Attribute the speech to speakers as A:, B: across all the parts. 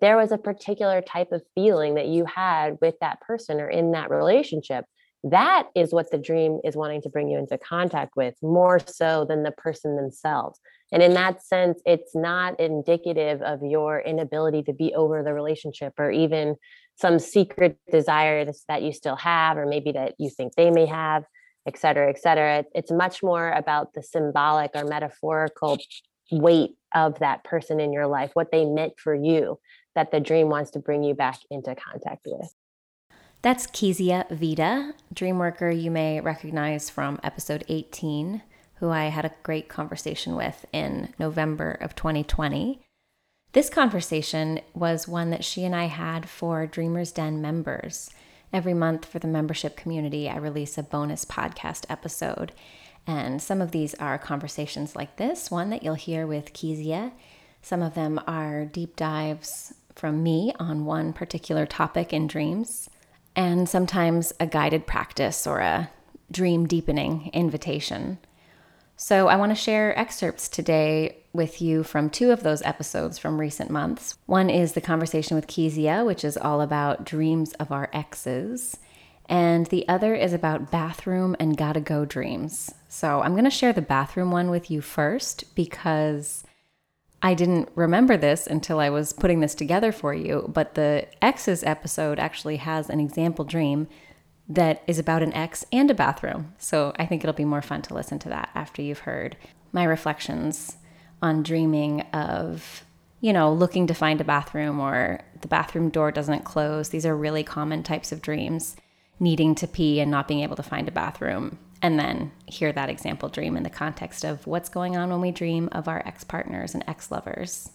A: there was a particular type of feeling that you had with that person or in that relationship, that is what the dream is wanting to bring you into contact with more so than the person themselves. And in that sense, it's not indicative of your inability to be over the relationship or even some secret desire that you still have, or maybe that you think they may have, et cetera, et cetera. It's much more about the symbolic or metaphorical weight of that person in your life, what they meant for you, that the dream wants to bring you back into contact with.
B: That's Kezia Vida, dream worker you may recognize from episode 18, who I had a great conversation with in November of 2020. This conversation was one that she and I had for Dreamers Den members. Every month for the membership community, I release a bonus podcast episode. And some of these are conversations like this one that you'll hear with Kezia. Some of them are deep dives from me on one particular topic in dreams, and sometimes a guided practice or a dream deepening invitation. So, I want to share excerpts today with you from two of those episodes from recent months. One is the conversation with Kezia, which is all about dreams of our exes, and the other is about bathroom and gotta go dreams. So, I'm going to share the bathroom one with you first because I didn't remember this until I was putting this together for you, but the exes episode actually has an example dream that is about an ex and a bathroom. So I think it'll be more fun to listen to that after you've heard my reflections on dreaming of, you know, looking to find a bathroom or the bathroom door doesn't close. These are really common types of dreams, needing to pee and not being able to find a bathroom. And then hear that example dream in the context of what's going on when we dream of our ex partners and ex lovers.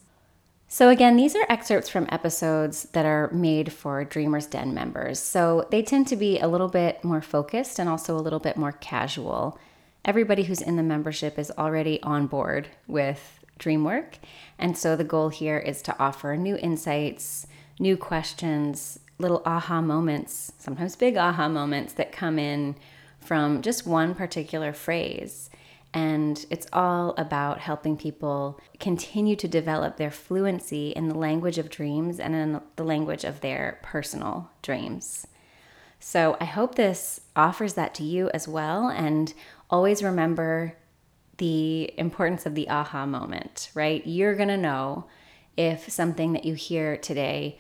B: So, again, these are excerpts from episodes that are made for Dreamers Den members. So, they tend to be a little bit more focused and also a little bit more casual. Everybody who's in the membership is already on board with dream work. And so, the goal here is to offer new insights, new questions, little aha moments, sometimes big aha moments that come in from just one particular phrase. And it's all about helping people continue to develop their fluency in the language of dreams and in the language of their personal dreams. So I hope this offers that to you as well. And always remember the importance of the aha moment, right? You're going to know if something that you hear today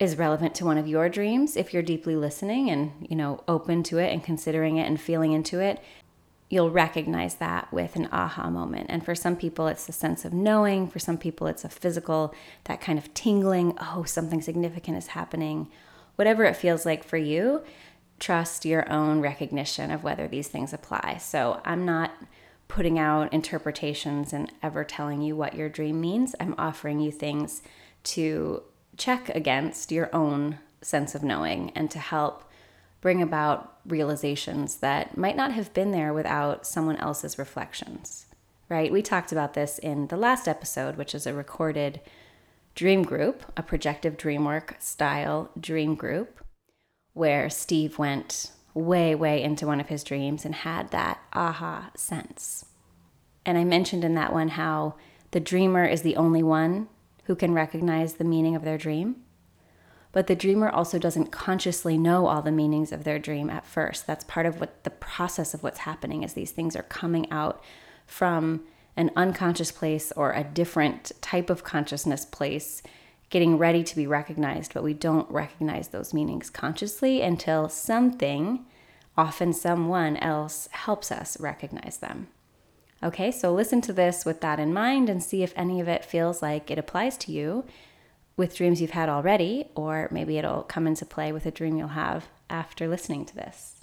B: is relevant to one of your dreams if you're deeply listening and you know open to it and considering it and feeling into it you'll recognize that with an aha moment. And for some people, it's the sense of knowing. For some people, it's a physical, that kind of tingling, oh, something significant is happening. Whatever it feels like for you, trust your own recognition of whether these things apply. So I'm not putting out interpretations and ever telling you what your dream means. I'm offering you things to check against your own sense of knowing and to help bring about realizations that might not have been there without someone else's reflections, right? We talked about this in the last episode, which is a recorded dream group, a projective dreamwork style dream group, where Steve went way, way into one of his dreams and had that aha sense. And I mentioned in that one how the dreamer is the only one who can recognize the meaning of their dream. But the dreamer also doesn't consciously know all the meanings of their dream at first. That's part of what the process of what's happening is these things are coming out from an unconscious place or a different type of consciousness place getting ready to be recognized, but we don't recognize those meanings consciously until something, often someone else, helps us recognize them. Okay, so listen to this with that in mind and see if any of it feels like it applies to you with dreams you've had already, or maybe it'll come into play with a dream you'll have after listening to this.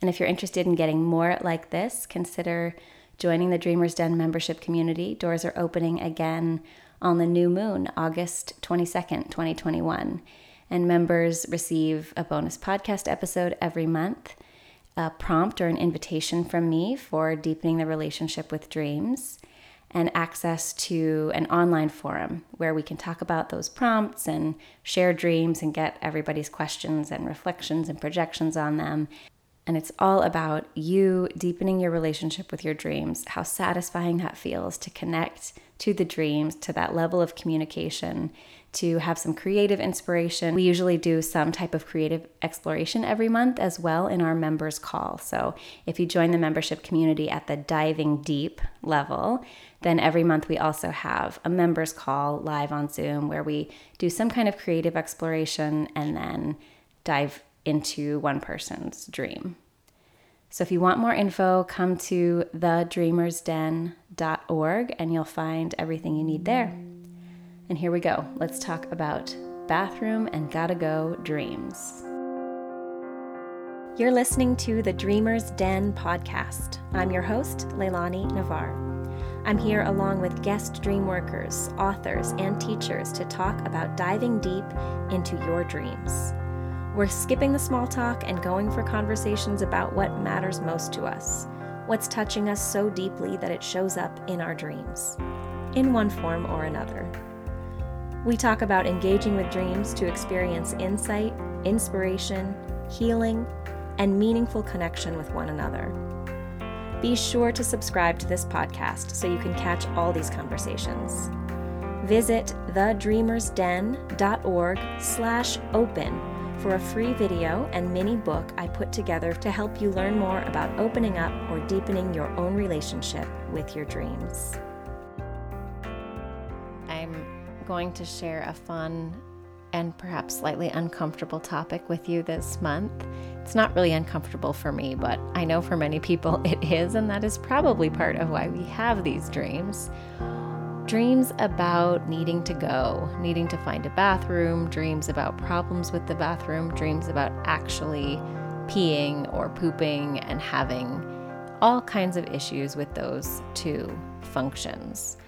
B: And if you're interested in getting more like this, consider joining the Dreamers Den membership community. Doors are opening again on the new moon, August 22nd, 2021. And members receive a bonus podcast episode every month, a prompt or an invitation from me for deepening the relationship with dreams and access to an online forum where we can talk about those prompts and share dreams and get everybody's questions and reflections and projections on them. And it's all about you deepening your relationship with your dreams, how satisfying that feels to connect to the dreams, to that level of communication, to have some creative inspiration. We usually do some type of creative exploration every month as well in our members call. So if you join the membership community at the diving deep level, then every month we also have a members call live on Zoom where we do some kind of creative exploration and then dive into one person's dream. So if you want more info, come to thedreamersden.org and you'll find everything you need there. And here we go. Let's talk about bathroom and gotta go dreams. You're listening to the Dreamer's Den podcast. I'm your host, Leilani Navar. I'm here along with guest dream workers, authors, and teachers to talk about diving deep into your dreams. We're skipping the small talk and going for conversations about what matters most to us, what's touching us so deeply that it shows up in our dreams, in one form or another. We talk about engaging with dreams to experience insight, inspiration, healing, and meaningful connection with one another. Be sure to subscribe to this podcast so you can catch all these conversations. Visit thedreamersden.org slash open for a free video and mini book I put together to help you learn more about opening up or deepening your own relationship with your dreams. I'm going to share a fun and perhaps slightly uncomfortable topic with you this month. It's not really uncomfortable for me, but I know for many people it is, and that is probably part of why we have these dreams dreams about needing to go, needing to find a bathroom, dreams about problems with the bathroom, dreams about actually peeing or pooping and having all kinds of issues with those two functions.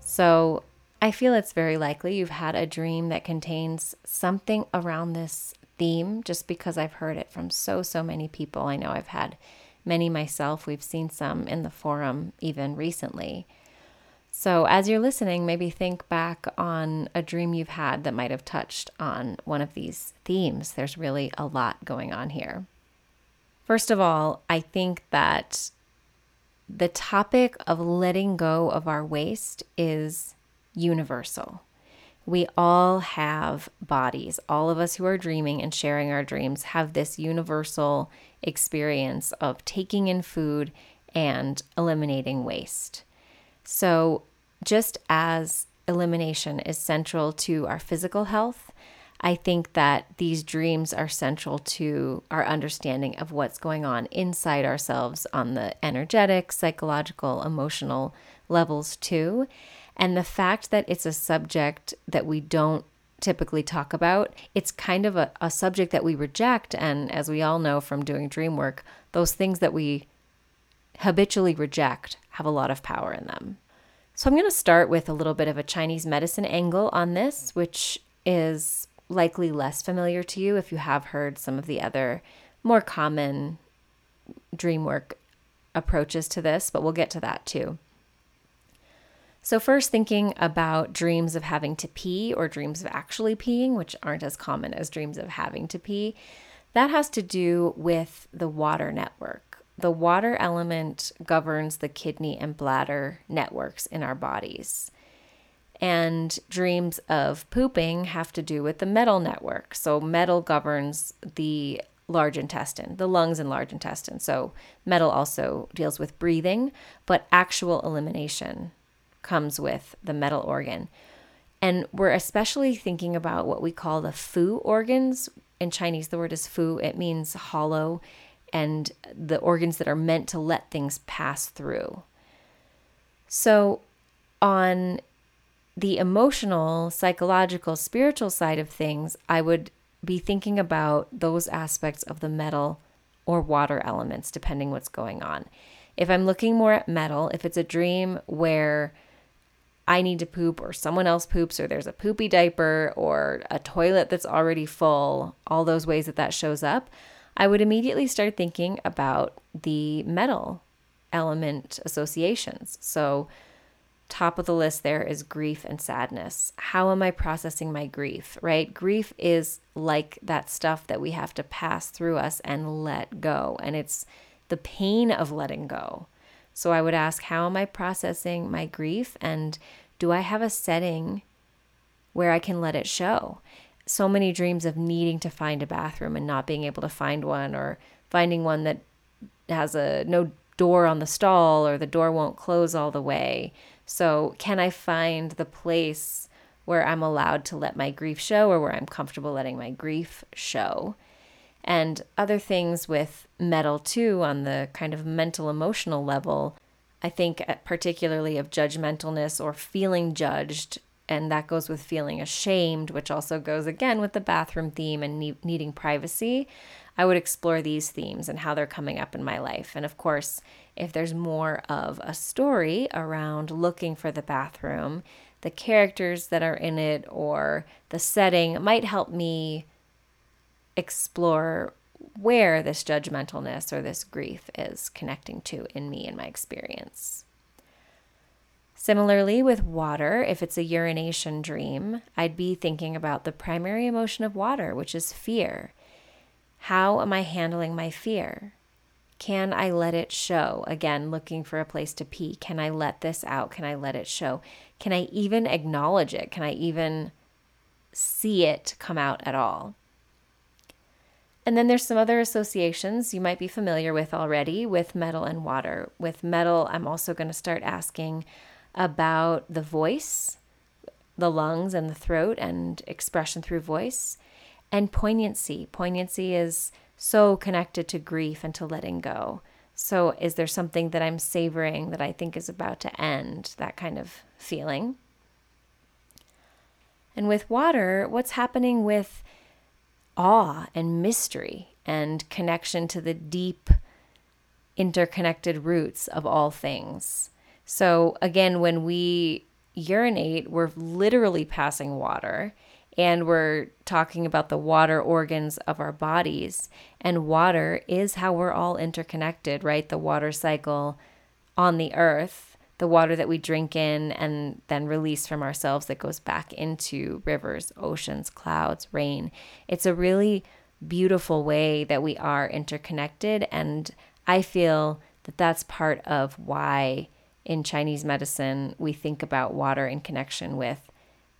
B: So, I feel it's very likely you've had a dream that contains something around this theme just because I've heard it from so, so many people. I know I've had many myself. We've seen some in the forum even recently. So, as you're listening, maybe think back on a dream you've had that might have touched on one of these themes. There's really a lot going on here. First of all, I think that the topic of letting go of our waste is universal. We all have bodies. All of us who are dreaming and sharing our dreams have this universal experience of taking in food and eliminating waste. So, just as elimination is central to our physical health, I think that these dreams are central to our understanding of what's going on inside ourselves on the energetic, psychological, emotional levels, too. And the fact that it's a subject that we don't typically talk about, it's kind of a, a subject that we reject. And as we all know from doing dream work, those things that we habitually reject have a lot of power in them. So I'm going to start with a little bit of a Chinese medicine angle on this, which is likely less familiar to you if you have heard some of the other more common dream work approaches to this, but we'll get to that too. So, first, thinking about dreams of having to pee or dreams of actually peeing, which aren't as common as dreams of having to pee, that has to do with the water network the water element governs the kidney and bladder networks in our bodies. And dreams of pooping have to do with the metal network. So, metal governs the large intestine, the lungs and large intestine. So, metal also deals with breathing, but actual elimination comes with the metal organ. And we're especially thinking about what we call the fu organs. In Chinese, the word is fu, it means hollow and the organs that are meant to let things pass through. So, on the emotional, psychological, spiritual side of things, I would be thinking about those aspects of the metal or water elements, depending what's going on. If I'm looking more at metal, if it's a dream where I need to poop or someone else poops or there's a poopy diaper or a toilet that's already full, all those ways that that shows up, I would immediately start thinking about the metal element associations. So, top of the list there is grief and sadness. How am I processing my grief, right? Grief is like that stuff that we have to pass through us and let go. And it's the pain of letting go. So I would ask, how am I processing my grief? And do I have a setting where I can let it show. So many dreams of needing to find a bathroom and not being able to find one, or finding one that has a no door on the stall or the door won't close all the way. So, can I find the place where I'm allowed to let my grief show or where I'm comfortable letting my grief show? And other things with metal, too, on the kind of mental emotional level. I think, uh, particularly of judgmentalness or feeling judged. And that goes with feeling ashamed, which also goes again with the bathroom theme and ne- needing privacy. I would explore these themes and how they're coming up in my life. And of course, if there's more of a story around looking for the bathroom, the characters that are in it or the setting might help me explore where this judgmentalness or this grief is connecting to in me and my experience. Similarly, with water, if it's a urination dream, I'd be thinking about the primary emotion of water, which is fear. How am I handling my fear? Can I let it show? Again, looking for a place to pee. Can I let this out? Can I let it show? Can I even acknowledge it? Can I even see it come out at all? And then there's some other associations you might be familiar with already with metal and water. With metal, I'm also going to start asking about the voice, the lungs and the throat, and expression through voice, and poignancy. Poignancy is so connected to grief and to letting go. So, is there something that I'm savoring that I think is about to end? That kind of feeling. And with water, what's happening with awe and mystery and connection to the deep interconnected roots of all things. So, again, when we urinate, we're literally passing water and we're talking about the water organs of our bodies. And water is how we're all interconnected, right? The water cycle on the earth, the water that we drink in and then release from ourselves that goes back into rivers, oceans, clouds, rain. It's a really beautiful way that we are interconnected. And I feel that that's part of why in Chinese medicine we think about water in connection with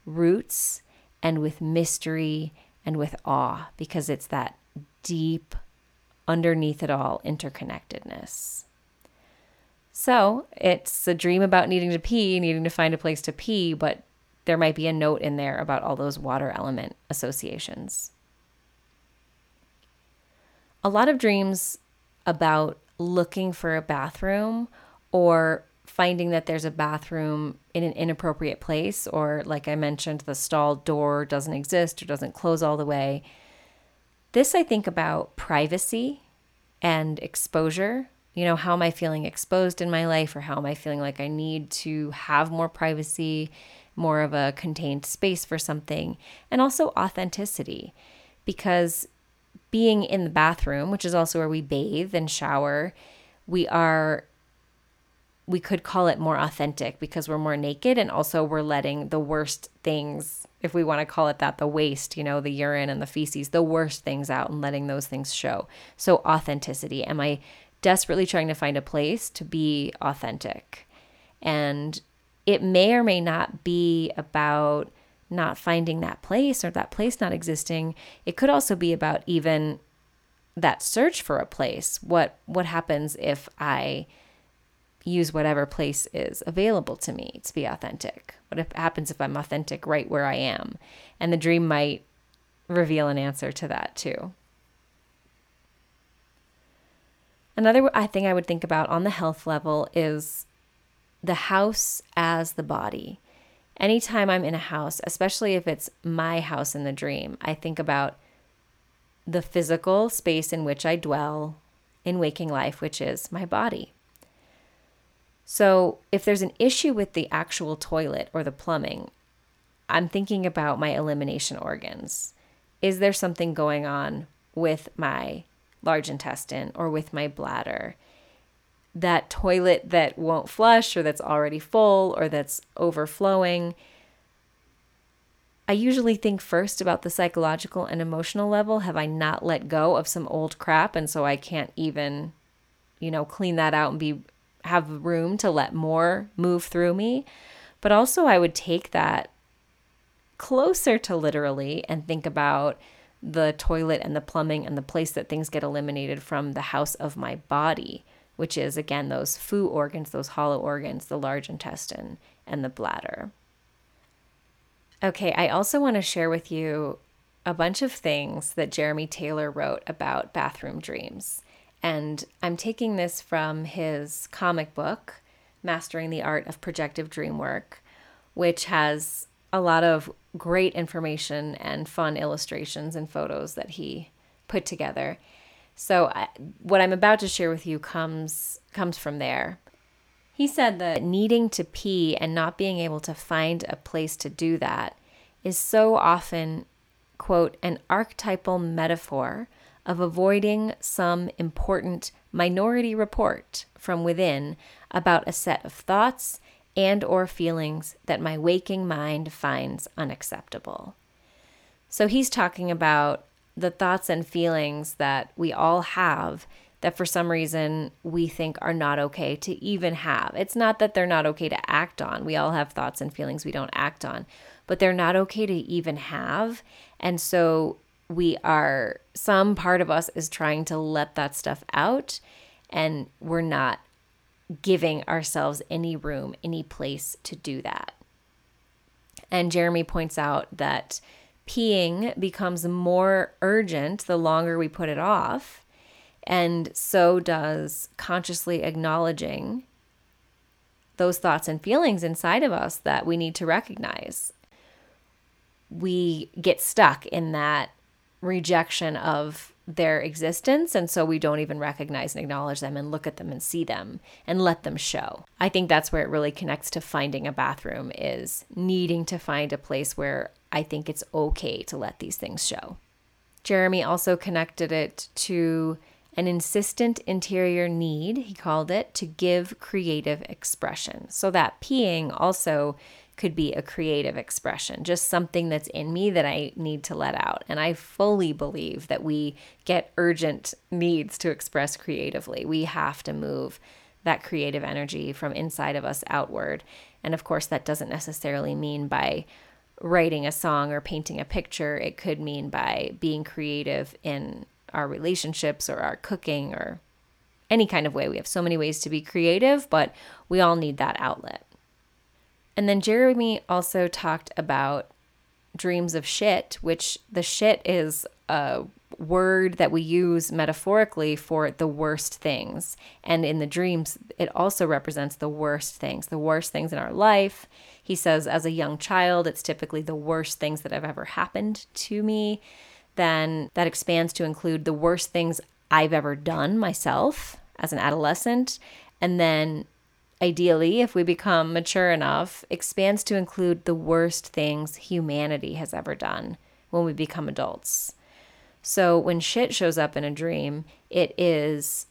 B: roots and with mystery and with awe because it's that deep, underneath it all interconnectedness. So it's a dream about needing to pee, needing to find a place to pee, but there might be a note in there about all those water element associations. A lot of dreams about looking for a bathroom or finding that there's a bathroom in an inappropriate place, or like I mentioned, the stall door doesn't exist or doesn't close all the way. This, I think about privacy and exposure. You know, how am I feeling exposed in my life, or how am I feeling like I need to have more privacy, more of a contained space for something, and also authenticity. Because being in the bathroom, which is also where we bathe and shower, we are we could call it more authentic because we're more naked and also we're letting the worst things if we want to call it that the waste you know the urine and the feces the worst things out and letting those things show so authenticity am i desperately trying to find a place to be authentic and it may or may not be about not finding that place or that place not existing it could also be about even that search for a place what what happens if i use whatever place is available to me to be authentic. What if, happens if I'm authentic right where I am? And the dream might reveal an answer to that too. Another thing I would think about on the health level is the house as the body. Anytime I'm in a house, especially if it's my house in the dream, I think about the physical space in which I dwell in waking life, which is my body. So, if there's an issue with the actual toilet or the plumbing, I'm thinking about my elimination organs. Is there something going on with my large intestine or with my bladder? That toilet that won't flush or that's already full or that's overflowing. I usually think first about the psychological and emotional level. Have I not let go of some old crap and so I can't even, you know, clean that out and be have room to let more move through me. But also, I would take that closer to literally and think about the toilet and the plumbing and the place that things get eliminated from the house of my body, which is again those fu organs, those hollow organs, the large intestine and the bladder. Okay, I also want to share with you a bunch of things that Jeremy Taylor wrote about bathroom dreams. And I'm taking this from his comic book, Mastering the Art of Projective Dream Work, which has a lot of great information and fun illustrations and photos that he put together. So I, what I'm about to share with you comes comes from there. He said that needing to pee and not being able to find a place to do that is so often quote an archetypal metaphor of avoiding some important minority report from within about a set of thoughts and or feelings that my waking mind finds unacceptable. So he's talking about the thoughts and feelings that we all have that for some reason we think are not okay to even have. It's not that they're not okay to act on. We all have thoughts and feelings we don't act on, but they're not okay to even have. And so we are, some part of us is trying to let that stuff out, and we're not giving ourselves any room, any place to do that. And Jeremy points out that peeing becomes more urgent the longer we put it off. And so does consciously acknowledging those thoughts and feelings inside of us that we need to recognize. We get stuck in that rejection of their existence. And so we don't even recognize and acknowledge them and look at them and see them and let them show. I think that's where it really connects to finding a bathroom is needing to find a place where I think it's okay to let these things show. Jeremy also connected it to an insistent interior need, he called it, to give creative expression. So that peeing also could be a creative expression, just something that's in me that I need to let out. And I fully believe that we get urgent needs to express creatively. We have to move that creative energy from inside of us outward. And of course, that doesn't necessarily mean by writing a song or painting a picture, it could mean by being creative in our relationships or our cooking or any kind of way. We have so many ways to be creative, but we all need that outlet. And then Jeremy also talked about dreams of shit, which the shit is a word that we use metaphorically for the worst things. And in the dreams, it also represents the worst things, the worst things in our life. He says, as a young child, it's typically the worst things that have ever happened to me. Then that expands to include the worst things I've ever done myself as an adolescent. And then ideally, if we become mature enough, expands to include the worst things humanity has ever done when we become adults. So when shit shows up in a dream, it is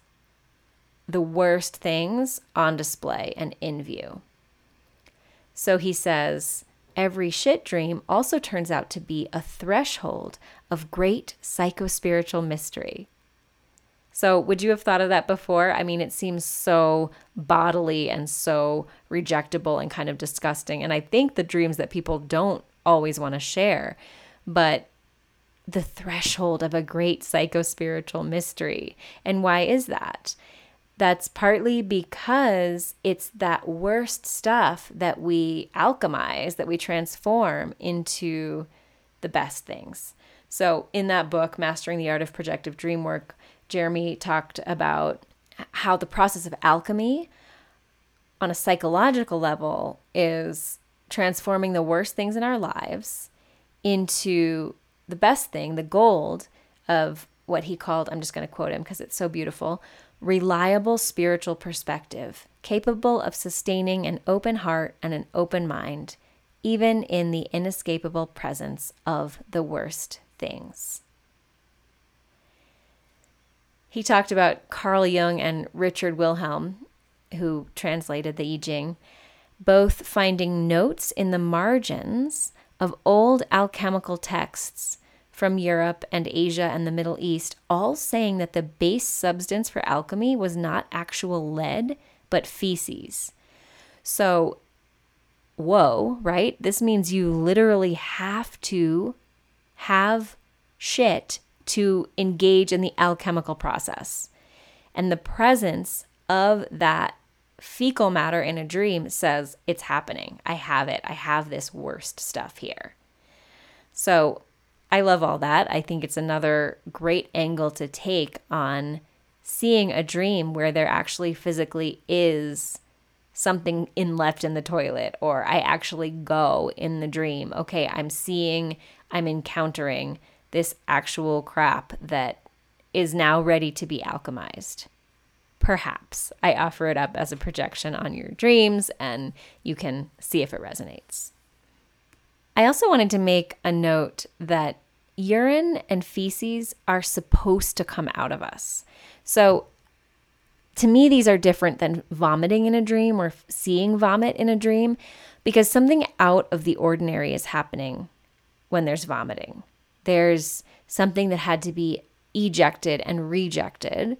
B: the worst things on display and in view. So he says, every shit dream also turns out to be a threshold of great psychospiritual mystery. So, would you have thought of that before? I mean, it seems so bodily and so rejectable and kind of disgusting. And I think the dreams that people don't always want to share, but the threshold of a great psychospiritual mystery. And why is that? That's partly because it's that worst stuff that we alchemize, that we transform into the best things. So, in that book, Mastering the Art of Projective Dream Work, Jeremy talked about how the process of alchemy on a psychological level is transforming the worst things in our lives into the best thing, the gold of what he called, I'm just going to quote him because it's so beautiful reliable spiritual perspective, capable of sustaining an open heart and an open mind, even in the inescapable presence of the worst things. He talked about Carl Jung and Richard Wilhelm, who translated the I Ching, both finding notes in the margins of old alchemical texts from Europe and Asia and the Middle East, all saying that the base substance for alchemy was not actual lead, but feces. So whoa, right? This means you literally have to have shit to engage in the alchemical process. And the presence of that fecal matter in a dream says, It's happening. I have it. I have this worst stuff here. So I love all that. I think it's another great angle to take on seeing a dream where there actually physically is something in left in the toilet or I actually go in the dream. Okay, I'm seeing, I'm encountering this actual crap that is now ready to be alchemized. Perhaps I offer it up as a projection on your dreams and you can see if it resonates. I also wanted to make a note that urine and feces are supposed to come out of us. So, to me, these are different than vomiting in a dream or seeing vomit in a dream because something out of the ordinary is happening when there's vomiting. There's something that had to be ejected and rejected,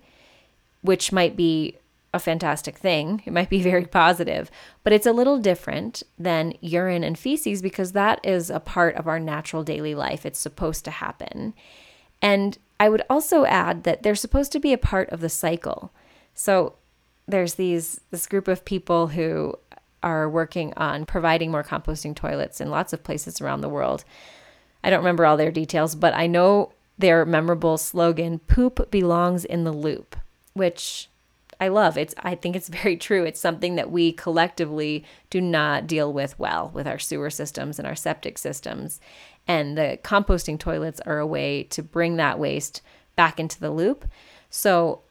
B: which might be a fantastic thing. It might be very positive, but it's a little different than urine and feces because that is a part of our natural daily life. It's supposed to happen. And I would also add that they're supposed to be a part of the cycle. So there's these this group of people who are working on providing more composting toilets in lots of places around the world. I don't remember all their details, but I know their memorable slogan poop belongs in the loop, which I love. It's I think it's very true. It's something that we collectively do not deal with well with our sewer systems and our septic systems. And the composting toilets are a way to bring that waste back into the loop. So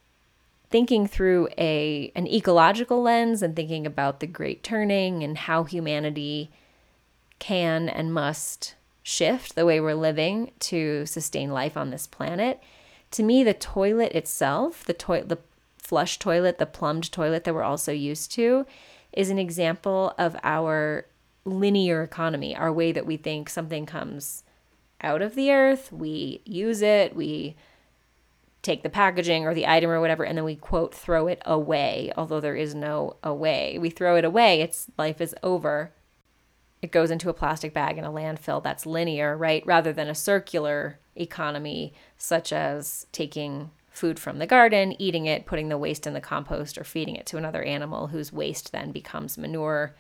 B: thinking through a an ecological lens and thinking about the great turning and how humanity can and must shift the way we're living to sustain life on this planet to me the toilet itself the toilet the flush toilet, the plumbed toilet that we're also used to, is an example of our linear economy, our way that we think something comes out of the earth, we use it, we take the packaging or the item or whatever, and then we quote throw it away, although there is no away. We throw it away, its life is over. It goes into a plastic bag in a landfill that's linear, right? Rather than a circular economy, such as taking food from the garden, eating it, putting the waste in the compost, or feeding it to another animal whose waste then becomes manure.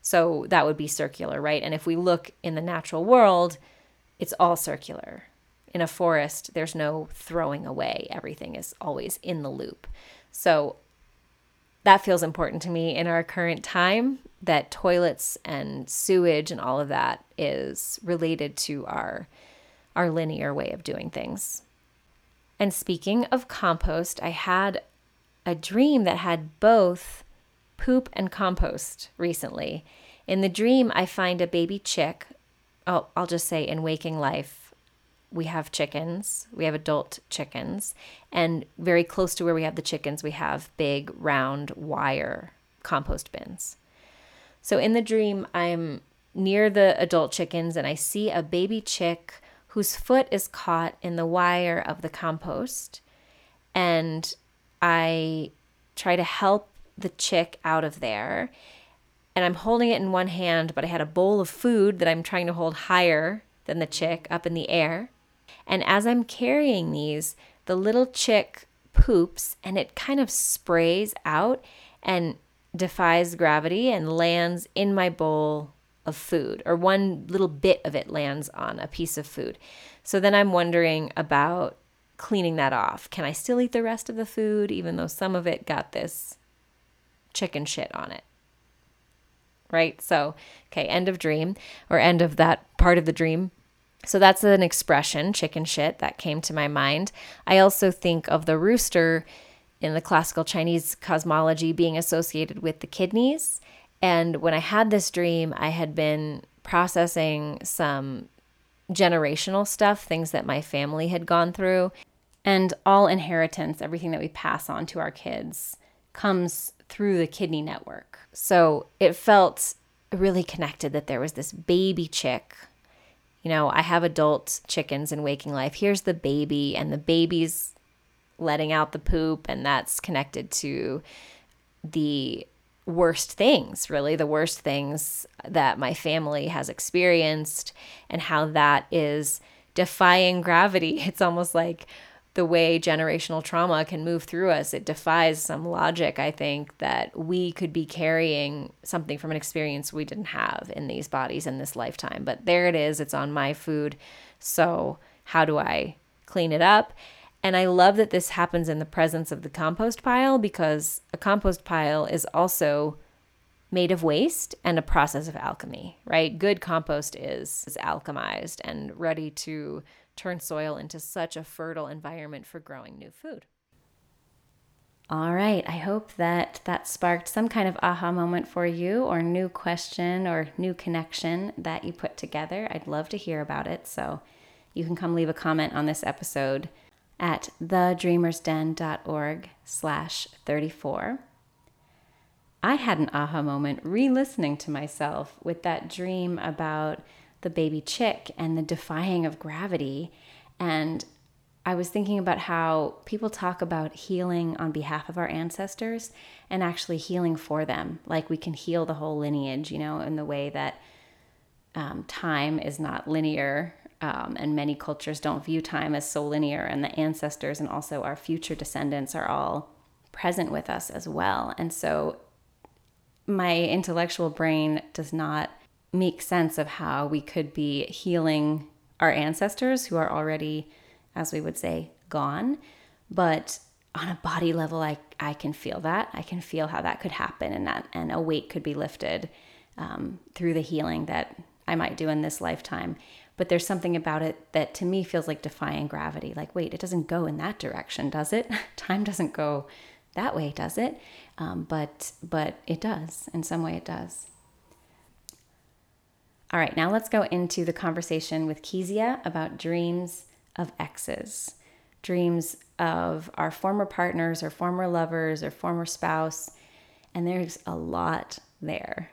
B: So that would be circular, right? And if we look in the natural world, it's all circular. In a forest, there's no throwing away, everything is always in the loop. So that feels important to me in our current time that toilets and sewage and all of that is related to our our linear way of doing things. And speaking of compost, I had a dream that had both poop and compost recently. In the dream, I find a baby chick. Oh, I'll just say in waking life, we have chickens, we have adult chickens, and very close to where we have the chickens, we have big round wire compost bins. So in the dream, I'm near the adult chickens and I see a baby chick whose foot is caught in the wire of the compost. And I try to help the chick out of there. And I'm holding it in one hand, but I had a bowl of food that I'm trying to hold higher than the chick up in the air. And as I'm carrying these, the little chick poops and it kind of sprays out and defies gravity and lands in my bowl of food, or one little bit of it lands on a piece of food. So then I'm wondering about cleaning that off. Can I still eat the rest of the food, even though some of it got this chicken shit on it? Right? So, okay, end of dream, or end of that part of the dream. So that's an expression, chicken shit, that came to my mind. I also think of the rooster in the classical Chinese cosmology being associated with the kidneys and when I had this dream, I had been processing some generational stuff, things that my family had gone through. And all inheritance, everything that we pass on to our kids, comes through the kidney network. So it felt really connected that there was this baby chick. You know, I have adult chickens in waking life. Here's the baby, and the baby's letting out the poop, and that's connected to the worst things, really, the worst things that my family has experienced, and how that is defying gravity. It's almost like the way generational trauma can move through us. It defies some logic, I think, that we could be carrying something from an experience we didn't have in these bodies in this lifetime. But there it is, it's on my food. So, how do I clean it up? And I love that this happens in the presence of the compost pile because a compost pile is also made of waste and a process of alchemy, right? Good compost is, is alchemized and ready to turn soil into such a fertile environment for growing new food. All right, I hope that that sparked some kind of aha moment for you, or new question, or new connection that you put together. I'd love to hear about it. So you can come leave a comment on this episode at thedreamersden.org slash 34. I had an aha moment re listening to myself with that dream about the baby chick and the defying of gravity. And I was thinking about how people talk about healing on behalf of our ancestors and actually healing for them. Like we can heal the whole lineage, you know, in the way that um, time is not linear. Um, and many cultures don't view time as so linear. And the ancestors and also our future descendants are all present with us as well. And so my intellectual brain does not make sense of how we could be healing our ancestors who are already, as we would say, gone. But on a body level, I, I can feel that. I can feel how that could happen and that and a weight could be lifted um, through the healing that I might do in this lifetime. But there's something about it that to me feels like defying gravity. Like, wait, it doesn't go in that direction, does it? Time doesn't go that way, does it? Um, but but it does. In some way, it does. All right, now let's go into the conversation with Kezia about dreams of exes, dreams of our former partners or former lovers or former spouse. And there's a lot there.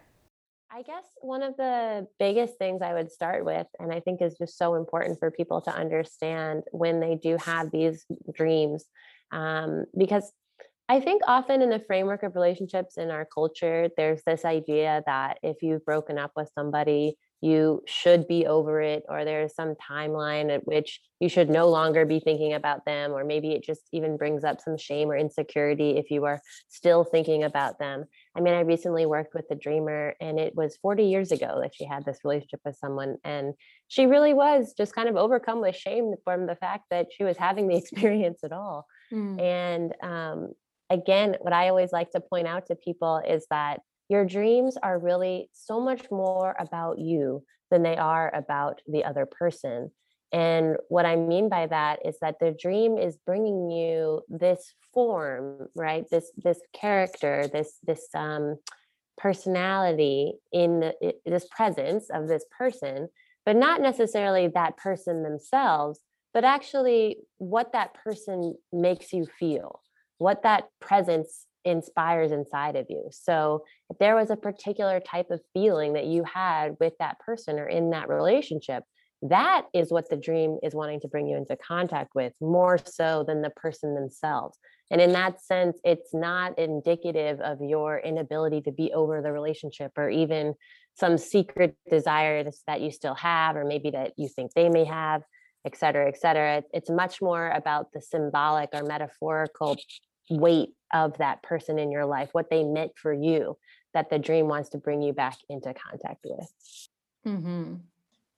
A: I guess one of the biggest things I would start with, and I think is just so important for people to understand when they do have these dreams, um, because I think often in the framework of relationships in our culture, there's this idea that if you've broken up with somebody, you should be over it, or there's some timeline at which you should no longer be thinking about them, or maybe it just even brings up some shame or insecurity if you are still thinking about them. I mean, I recently worked with a dreamer, and it was 40 years ago that she had this relationship with someone, and she really was just kind of overcome with shame from the fact that she was having the experience at all. Mm. And um, again, what I always like to point out to people is that your dreams are really so much more about you than they are about the other person. And what I mean by that is that the dream is bringing you this form, right? This this character, this this um, personality in the, this presence of this person, but not necessarily that person themselves, but actually what that person makes you feel what that presence inspires inside of you. So, if there was a particular type of feeling that you had with that person or in that relationship, that is what the dream is wanting to bring you into contact with more so than the person themselves. And in that sense, it's not indicative of your inability to be over the relationship or even some secret desire that you still have, or maybe that you think they may have, et cetera, et cetera. It's much more about the symbolic or metaphorical weight of that person in your life, what they meant for you, that the dream wants to bring you back into contact with.
B: Mm-hmm.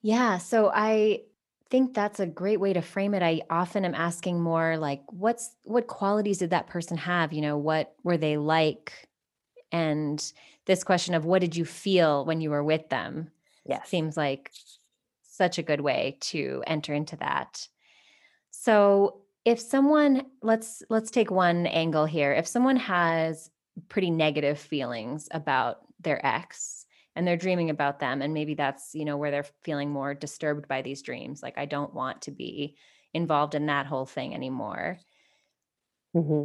B: Yeah. So I think that's a great way to frame it. I often am asking more like, what's what qualities did that person have? You know, what were they like? And this question of what did you feel when you were with them?
A: Yeah.
B: Seems like such a good way to enter into that. So if someone let's let's take one angle here. If someone has pretty negative feelings about their ex and they're dreaming about them and maybe that's you know where they're feeling more disturbed by these dreams like i don't want to be involved in that whole thing anymore. Mm-hmm.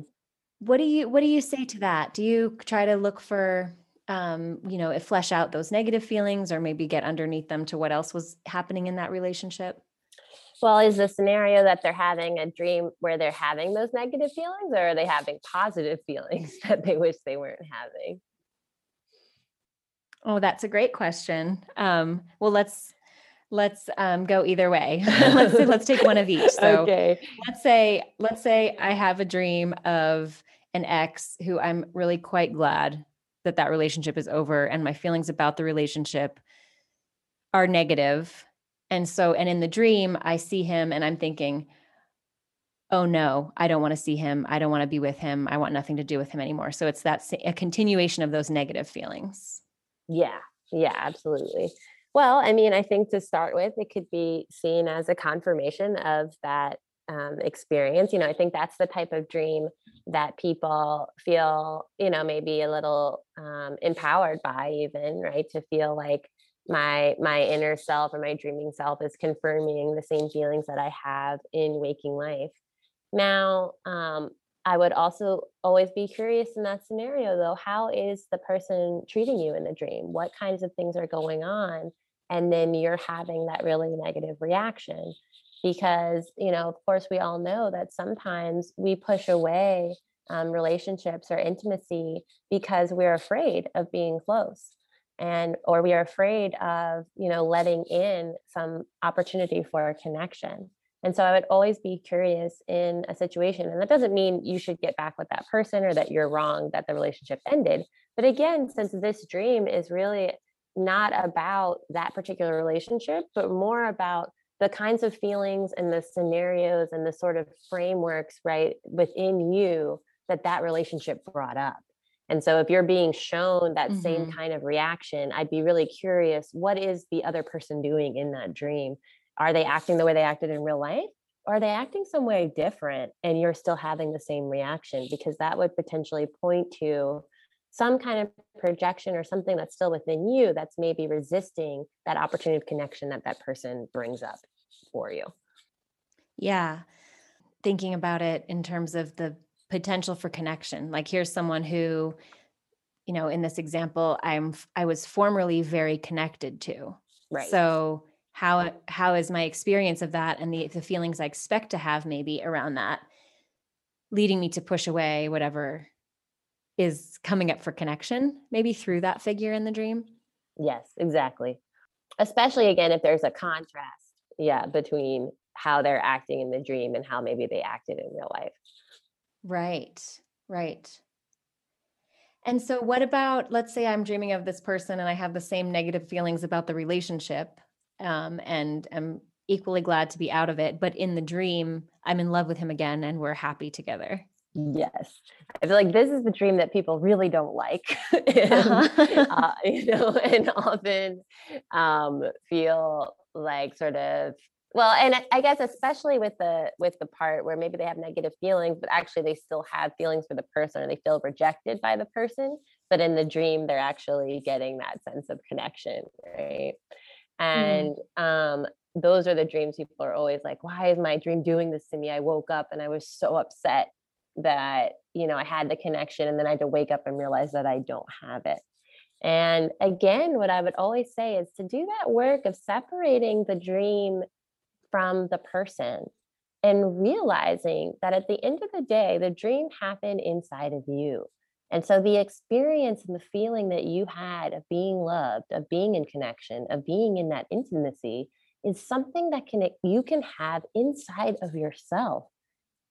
B: what do you what do you say to that? Do you try to look for um you know flesh out those negative feelings or maybe get underneath them to what else was happening in that relationship
A: well, is the scenario that they're having a dream where they're having those negative feelings, or are they having positive feelings that they wish they weren't having?
B: Oh, that's a great question. Um, well, let's let's um, go either way. let's let's take one of each. So
A: okay.
B: let's say let's say I have a dream of an ex who I'm really quite glad that that relationship is over and my feelings about the relationship are negative. And so and in the dream I see him and I'm thinking oh no, I don't want to see him. I don't want to be with him. I want nothing to do with him anymore. So it's that a continuation of those negative feelings.
A: Yeah. Yeah, absolutely. Well, I mean, I think to start with, it could be seen as a confirmation of that um, experience. You know, I think that's the type of dream that people feel, you know, maybe a little um, empowered by, even right, to feel like my my inner self or my dreaming self is confirming the same feelings that I have in waking life. Now, um, I would also always be curious in that scenario, though, how is the person treating you in the dream? What kinds of things are going on? And then you're having that really negative reaction. Because, you know, of course, we all know that sometimes we push away um, relationships or intimacy because we're afraid of being close and or we are afraid of you know letting in some opportunity for a connection and so I would always be curious in a situation. And that doesn't mean you should get back with that person or that you're wrong that the relationship ended. But again, since this dream is really not about that particular relationship, but more about the kinds of feelings and the scenarios and the sort of frameworks, right, within you that that relationship brought up. And so if you're being shown that mm-hmm. same kind of reaction, I'd be really curious what is the other person doing in that dream? are they acting the way they acted in real life? Or are they acting some way different and you're still having the same reaction? Because that would potentially point to some kind of projection or something that's still within you that's maybe resisting that opportunity of connection that that person brings up for you.
B: Yeah. Thinking about it in terms of the potential for connection. Like here's someone who, you know, in this example, I'm I was formerly very connected to.
A: Right.
B: So how how is my experience of that and the the feelings I expect to have maybe around that leading me to push away whatever is coming up for connection maybe through that figure in the dream
A: yes exactly especially again if there's a contrast yeah between how they're acting in the dream and how maybe they acted in real life
B: right right and so what about let's say i'm dreaming of this person and i have the same negative feelings about the relationship um, and am equally glad to be out of it. But in the dream, I'm in love with him again and we're happy together.
A: Yes. I feel like this is the dream that people really don't like, and, uh-huh. uh, you know, and often um, feel like sort of well and i guess especially with the with the part where maybe they have negative feelings but actually they still have feelings for the person or they feel rejected by the person but in the dream they're actually getting that sense of connection right Mm. and mm. um, those are the dreams people are always like why is my dream doing this to me i woke up and i was so upset that you know i had the connection and then i had to wake up and realize that i don't have it and again what i would always say is to do that work of separating the dream from the person and realizing that at the end of the day the dream happened inside of you and so the experience and the feeling that you had of being loved, of being in connection, of being in that intimacy is something that can you can have inside of yourself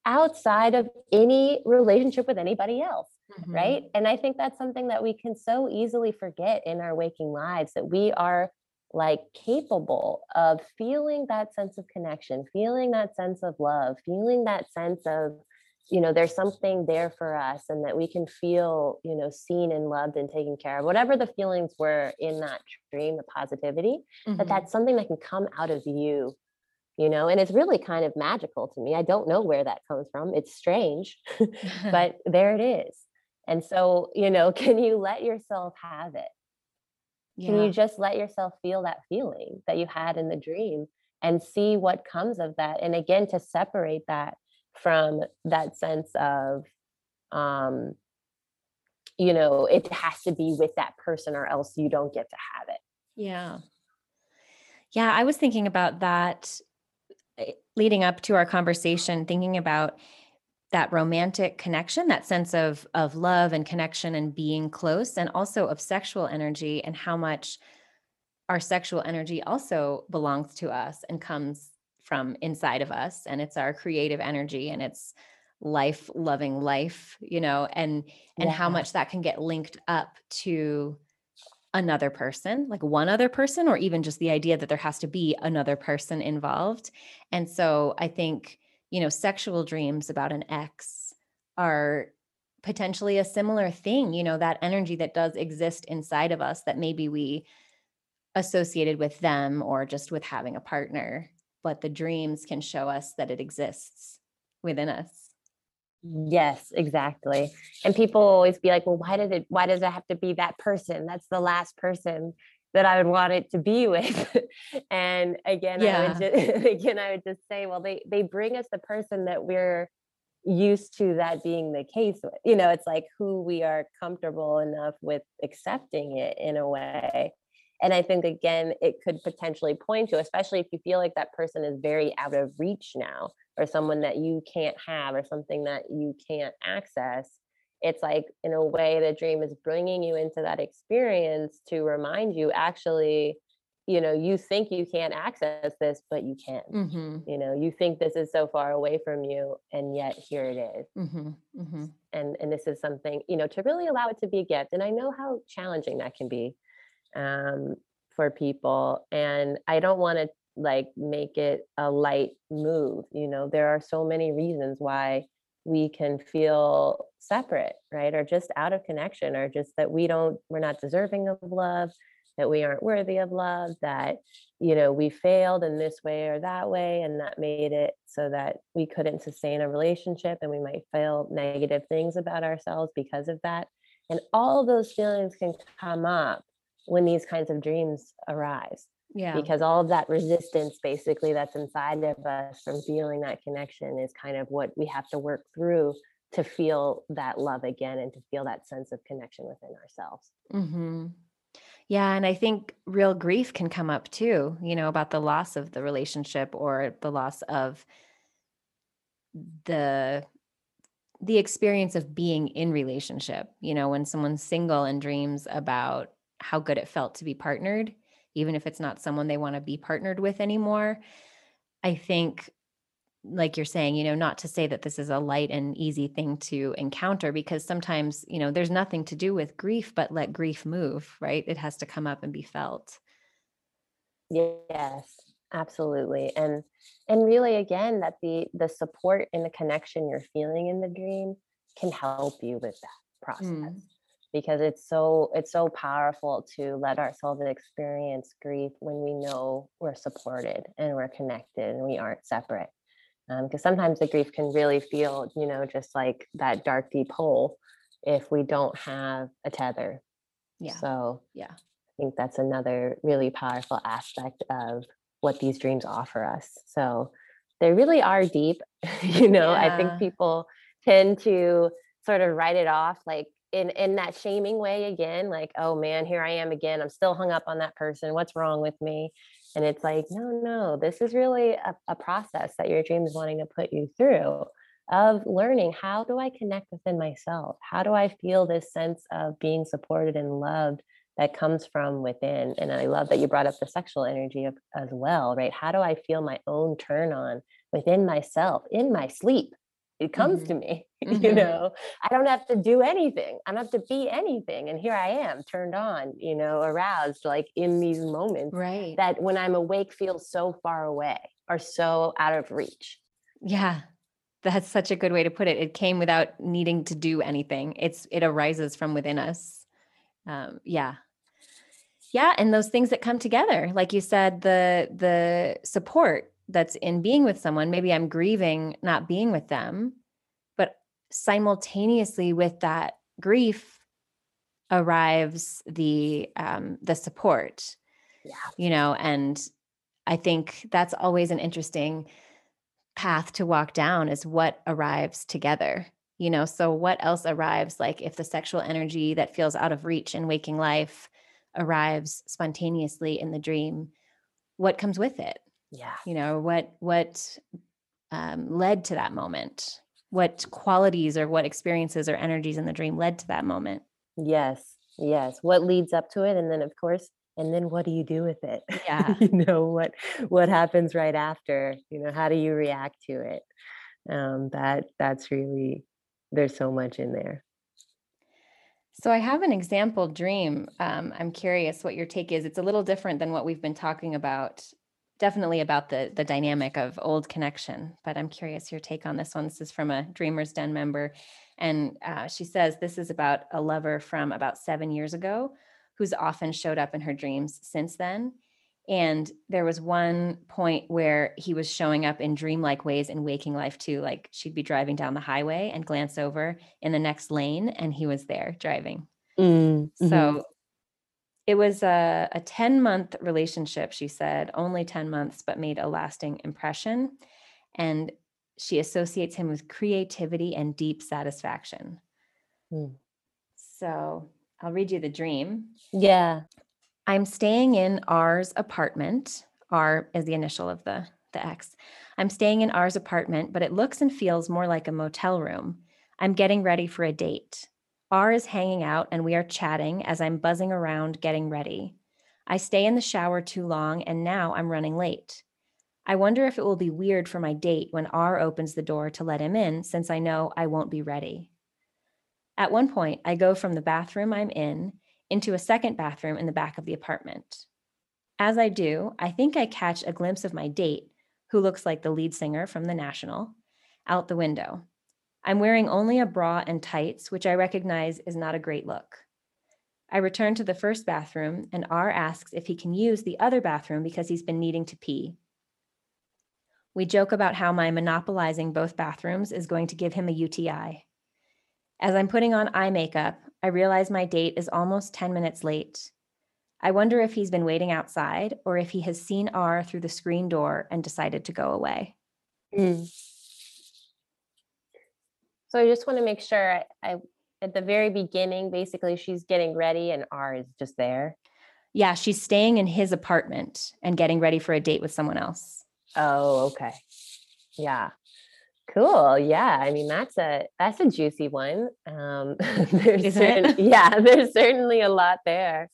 A: outside of any relationship with anybody else mm-hmm. right and i think that's something that we can so easily forget in our waking lives that we are like capable of feeling that sense of connection feeling that sense of love feeling that sense of you know there's something there for us and that we can feel you know seen and loved and taken care of whatever the feelings were in that dream the positivity mm-hmm. that that's something that can come out of you you know and it's really kind of magical to me. I don't know where that comes from. It's strange but there it is. And so you know can you let yourself have it yeah. can you just let yourself feel that feeling that you had in the dream and see what comes of that? And again to separate that from that sense of um you know it has to be with that person or else you don't get to have it.
B: Yeah. Yeah i was thinking about that eh, leading up to our conversation thinking about that romantic connection that sense of of love and connection and being close and also of sexual energy and how much our sexual energy also belongs to us and comes from inside of us. And it's our creative energy and it's life loving life you know and and how much that can get linked up to another person like one other person or even just the idea that there has to be another person involved. And so i think you know sexual dreams about an ex are potentially a similar thing you know that energy that does exist inside of us that maybe we associated with them or just with having a partner but the dreams can show us that it exists within us
A: Yes, exactly. And people always be like, well, why did it, why does it have to be that person? That's the last person that I would want it to be with. and again, I would just, again, I would just say, well, they, they bring us the person that we're used to that being the case. with. You know, it's like who we are comfortable enough with accepting it in a way. And I think again, it could potentially point to, especially if you feel like that person is very out of reach now, or someone that you can't have, or something that you can't access. It's like, in a way, the dream is bringing you into that experience to remind you actually, you know, you think you can't access this, but you can.
B: mm-hmm,
A: You know, you think this is so far away from you, and yet here it is
B: mm-hmm, mm-hmm.
A: and and this is something you know to really allow it to be a gift and i know how challenging that can be um, for people and i don't want to like make it a light move you know there are so many reasons why we can feel separate right or just out of connection or just that we don't we're not deserving of love that we aren't worthy of love that you know we failed in this way or that way and that made it so that we couldn't sustain a relationship and we might feel negative things about ourselves because of that. And all those feelings can come up when these kinds of dreams arise
B: yeah
A: because all of that resistance basically that's inside of us from feeling that connection is kind of what we have to work through to feel that love again and to feel that sense of connection within ourselves
B: Mm-hmm. Yeah. And I think real grief can come up too, you know, about the loss of the relationship or the loss of the the experience of being in relationship you know when someone's single and dreams about how good it felt to be partnered even if it's not someone they want to be partnered with anymore. I think like you're saying you know not to say that this is a light and easy thing to encounter because sometimes you know there's nothing to do with grief but let grief move right? It has to come up and be felt.
A: Yes absolutely and and really again that the the support and the connection you're feeling in the dream can help you with that process.
B: Mm.
A: Because it's so it's so powerful to let ourselves experience grief when we know we're supported and we're connected and we aren't separate um, because sometimes the grief can really feel you know just like that dark deep hole if we don't have a tether
B: yeah
A: so
B: yeah
A: I think that's another really powerful aspect of what these dreams offer us. So they really are deep. you know, I think people tend to sort of write it off like in in that shaming way again, like, oh man, here I am again. I'm still hung up on that person. What's wrong with me? And it's like, no, no, this is really a, a process that your dream is wanting to put you through of learning how do I connect within myself? How do I feel this sense of being supported and loved that comes from within. And I love that you brought up the sexual energy of, as well, right? How do I feel my own turn on within myself in my sleep? It comes
B: Mhm.
A: to me, you
B: Mhm.
A: know. I don't have to do anything. I don't have to be anything. And here I am, turned on, you know, aroused, like in these moments
B: right
A: that when I'm awake feels so far away or so out of reach.
B: Yeah. That's such a good way to put it. It came without needing to do anything. It's it arises from within us. Um, yeah. Yeah, and those things that come together, like you said, the the support that's in being with someone. Maybe I'm grieving not being with them, but simultaneously with that grief arrives the um, the support.
A: Yeah.
B: You know, and I think that's always an interesting path to walk down is what arrives together you know so what else arrives like if the sexual energy that feels out of reach in waking life arrives spontaneously in the dream what comes with it
A: Yeah.
B: you know what what um, led to that moment what qualities or what experiences or energies in the dream led to that moment.
A: Yes, yes. What leads up to it, and then of course, and then what do you do with it?
B: Yeah.
A: you know what what happens right after. You know how do you react to it? Um, that that's really there's so much in there.
B: So I have an example dream. Um, I'm curious what your take is. It's a little different than what we've been talking about. Definitely about the the dynamic of old connection, but I'm curious your take on this one. This is from a Dreamers Den member, and uh, she says this is about a lover from about seven years ago, who's often showed up in her dreams since then. And there was one point where he was showing up in dreamlike ways in waking life too. Like she'd be driving down the highway and glance over in the next lane, and he was there driving.
A: Mm-hmm.
B: So it was a, a 10 month relationship, she said, only 10 months, but made a lasting impression. And she associates him with creativity and deep satisfaction.
A: Mm.
B: So I'll read you the dream.
A: yeah.
B: I'm staying in R's apartment. R is the initial of the, the X. I'm staying in R's apartment, but it looks and feels more like a motel room. I'm getting ready for a date. R is hanging out and we are chatting as I'm buzzing around getting ready. I stay in the shower too long and now I'm running late. I wonder if it will be weird for my date when R opens the door to let him in since I know I won't be ready. At one point, I go from the bathroom I'm in into a second bathroom in the back of the apartment. As I do, I think I catch a glimpse of my date, who looks like the lead singer from The National, out the window. I'm wearing only a bra and tights, which I recognize is not a great look. I return to the first bathroom, and R asks if he can use the other bathroom because he's been needing to pee. We joke about how my monopolizing both bathrooms is going to give him a UTI. As I'm putting on eye makeup, I realize my date is almost 10 minutes late. I wonder if he's been waiting outside or if he has seen R through the screen door and decided to go away.
A: Mm. So I just want to make sure I, I at the very beginning, basically, she's getting ready and R is just there.
B: Yeah, she's staying in his apartment and getting ready for a date with someone else.
A: Oh, okay. Yeah. Cool. Yeah. I mean, that's a that's a juicy one. Um there's certain, yeah, there's certainly a lot there.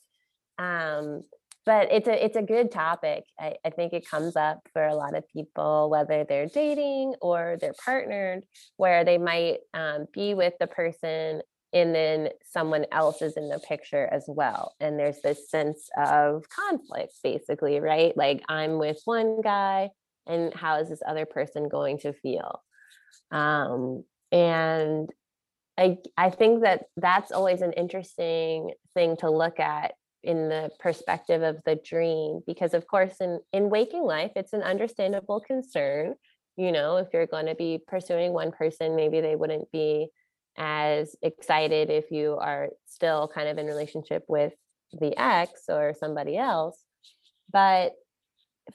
A: Um, but it's a it's a good topic. I, I think it comes up for a lot of people, whether they're dating or they're partnered, where they might um, be with the person and then someone else is in the picture as well. And there's this sense of conflict, basically, right? Like I'm with one guy, and how is this other person going to feel? Um, and I I think that that's always an interesting thing to look at in the perspective of the dream because of course in in waking life it's an understandable concern you know if you're going to be pursuing one person maybe they wouldn't be as excited if you are still kind of in relationship with the ex or somebody else. But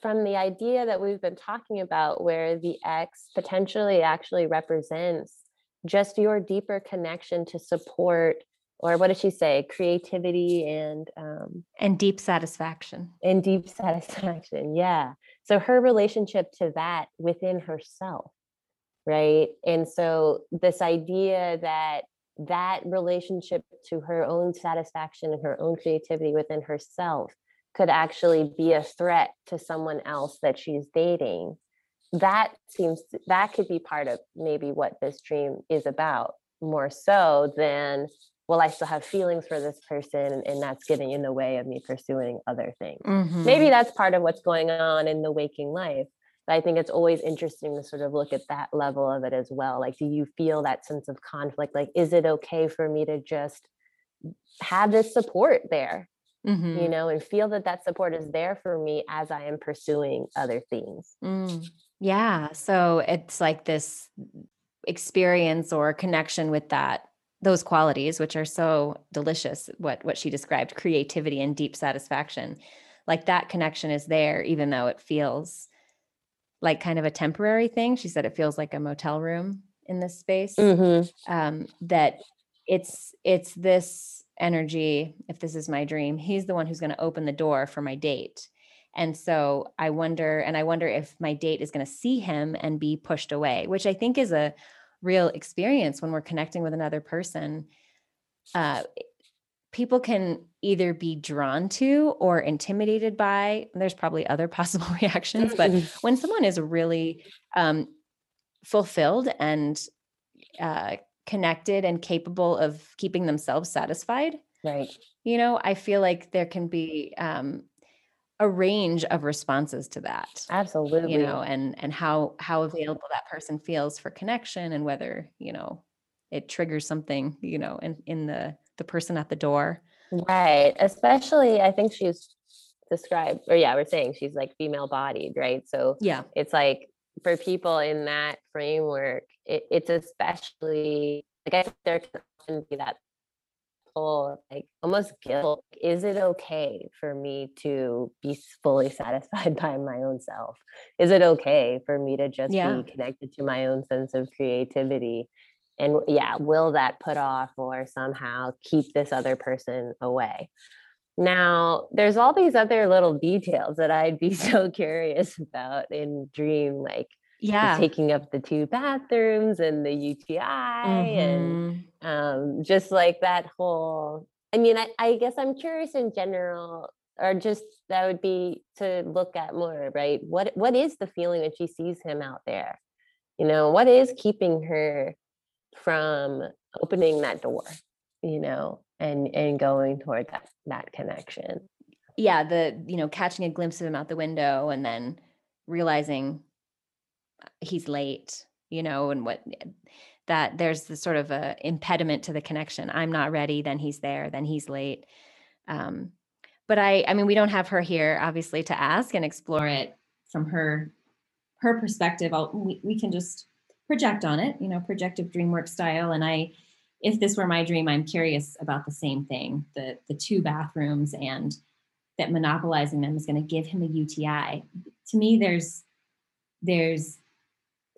A: from the idea that we've been talking about where the ex potentially actually represents just your deeper connection to support or what did she say? Creativity and um
B: And deep satisfaction.
A: and deep satisfaction yeah. So her relationship to that within herself right? And so this idea that that relationship to her own satisfaction and her own creativity within herself could actually be a threat to someone else that she's dating that seems that could be part of maybe what this dream is about more so than well i still have feelings for this person and that's getting in the way of me pursuing other things
B: Mm-hmm.
A: maybe that's part of what's going on in the waking life but i think it's always interesting to sort of look at that level of it as well like do you feel that sense of conflict like is it okay for me to just have this support there
B: Mhm.
A: you know and feel that that support is there for me as i am pursuing other things
B: Mm. Yeah. So it's like this experience or connection with that, those qualities, which are so delicious, what what she described, creativity and deep satisfaction. Like that connection is there, even though it feels like kind of a temporary thing. She said it feels like a motel room in this space.
A: mm-hmm.
B: Um, that it's it's this energy, if this is my dream, he's the one who's going to open the door for my date. And so I wonder, and I wonder if my date is going to see him and be pushed away, which I think is a real experience when we're connecting with another person uh, people can either be drawn to or intimidated by there's probably other possible reactions but when someone is really um, fulfilled and uh, connected and capable of keeping themselves satisfied
A: right.
B: you know i feel like there can be um, a range of responses to that
A: absolutely.
B: you know and and how how available that person feels for connection and whether you know it triggers something you know in in the the person at the door.
A: Right especially i think she's described or yeah we're saying she's like female bodied right? So
B: yeah.
A: it's like for people in that framework it, it's especially like i think there can often be that like almost guilt is it okay for me to be fully satisfied by my own self? Is it okay for me to just
B: Yeah.
A: be connected to my own sense of creativity? And yeah will that put off or somehow keep this other person away? Now there's all these other little details that i'd be so curious about in dream like
B: yeah.
A: taking up the two bathrooms and the uti and
B: Mhm.
A: um just like that whole i mean I, I guess i'm curious in general or just that would be to look at more right? What what is the feeling when she sees him out there? You know what is keeping her from opening that door you know and and going toward that that connection?
B: Yeah the you know catching a glimpse of him out the window and then realizing he's late you know and what that there's the sort of a impediment to the connection. I'm not ready then he's there then he's late. Um but i i mean we don't have her here obviously to ask and explore it from her her perspective. I'll, we, we can just project on it you know projective dream work style. And i if this were my dream i'm curious about the same thing the the two bathrooms and that monopolizing them is going to give him a UTI. To me, there's there's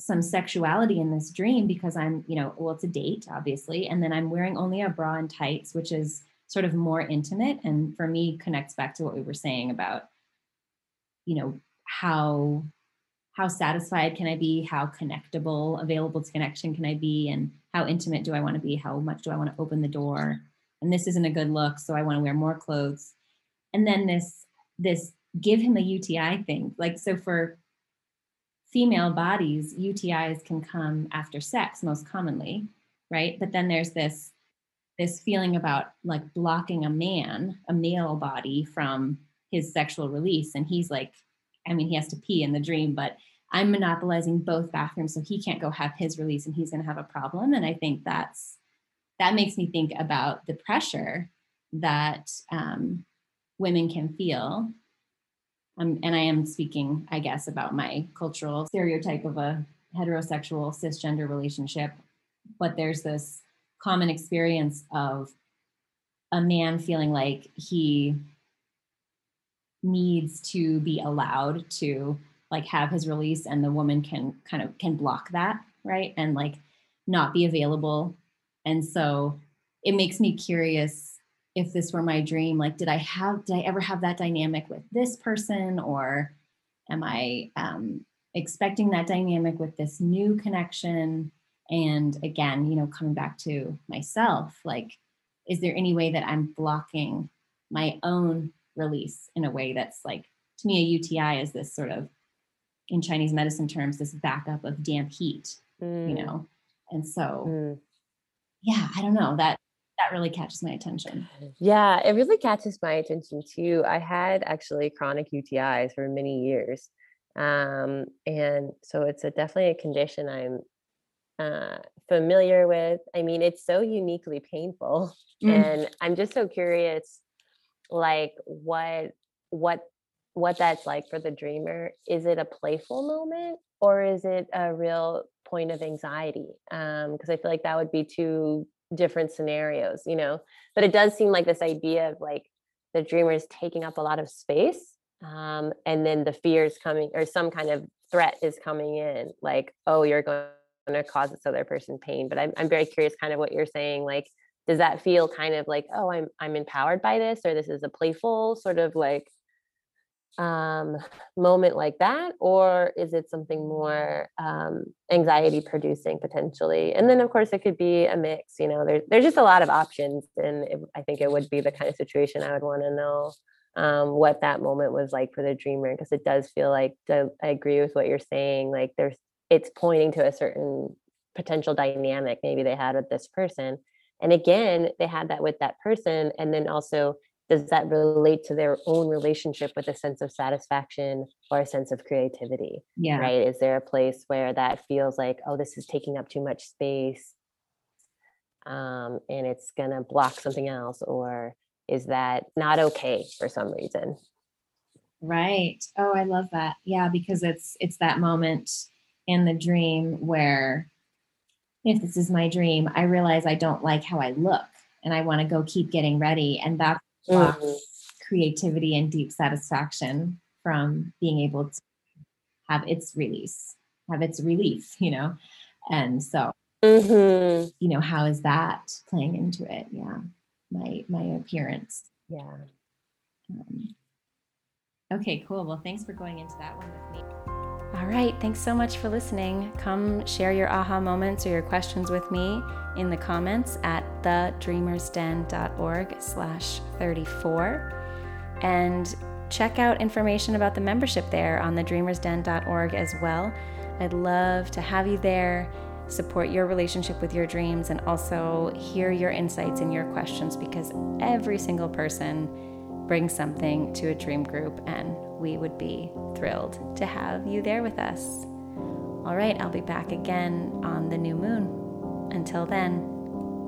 B: some sexuality in this dream because I'm, you know, well, it's a date, obviously, and then I'm wearing only a bra and tights, which is sort of more intimate, and for me connects back to what we were saying about, you know, how how satisfied can I be, how connectable, available to connection can I be, and how intimate do I want to be, how much do I want to open the door, and this isn't a good look, so I want to wear more clothes. And then this this give him a UTI thing. Like so for female bodies, UTIs can come after sex most commonly, right? But then there's this this feeling about like blocking a man, a male body from his sexual release and he's like I mean he has to pee in the dream, but I'm monopolizing both bathrooms so he can't go have his release and he's to have a problem and I think that's that makes me think about the pressure that um, women can feel. Um, and I am speaking, I guess, about my cultural stereotype of a heterosexual cisgender relationship. But there's this common experience of a man feeling like he needs to be allowed to like have his release and the woman can kind of can block that right and like not be available and so it makes me curious if this were my dream like did i have did i ever have that dynamic with this person or am i um, expecting that dynamic with this new connection? And again you know coming back to myself like is there any way that i'm blocking my own release in a way that's like to me a uti is this sort of in chinese medicine terms this backup of damp heat you
A: Mm,
B: know? And so
A: mm.
B: yeah i don't know that that really catches my attention
A: Yeah, it really catches my attention too. I had actually chronic UTIs for many years. Um, and so it's a definitely a condition I'm uh, familiar with. I mean, it's so uniquely painful.
B: Mm.
A: And I'm just so curious, like what what what that's like for the dreamer. Is it a playful moment or is it a real point of anxiety? Um, because I feel like that would be two different scenarios, you know. But it does seem like this idea of like the dreamer is taking up a lot of space, um, and then the fear is coming, or some kind of threat is coming in, like, oh, you're going to cause this other person pain. But I'm I'm very curious, kind of what you're saying, like. Does that feel kind of like, oh, I'm I'm empowered by this, or this is a playful sort of like um, moment like that, or is it something more um, anxiety producing potentially? And then, of course, it could be a mix. You know, there's there's just a lot of options, and it, I think it would be the kind of situation I would want to know um, what that moment was like for the dreamer, because it does feel like I agree with what you're saying. Like there's, it's pointing to a certain potential dynamic maybe they had with this person, and again, they had that with that person, and then also does that relate to their own relationship with a sense of satisfaction or a sense of creativity
C: Yeah.
A: right is there a place where that feels like oh this is taking up too much space um, and it's going to block something else or is that not okay for some reason
C: Right. Oh, I love that. Yeah, because it's it's that moment in the dream where if this is my dream, I realize I don't like how I look and I want to go keep getting ready and that's
A: Mhm.
C: creativity and deep satisfaction from being able to have its release, have its relief, you know. And so,
A: Mhm.
C: you know, how is that playing into it? Yeah. My my appearance.
A: yeah
C: Um, okay, cool. Well, thanks for going into that one with me.
B: All right, thanks so much for listening. Come share your aha moments or your questions with me in the comments at thedreamersden.org slash 34. And check out information about the membership there on thedreamersden.org as well. I'd love to have you there, support your relationship with your dreams, and also hear your insights and your questions because every single person brings something to a dream group, and we would be thrilled to have you there with us. All right, I'll be back again on the new moon. Until then,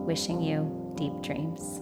B: wishing you deep dreams.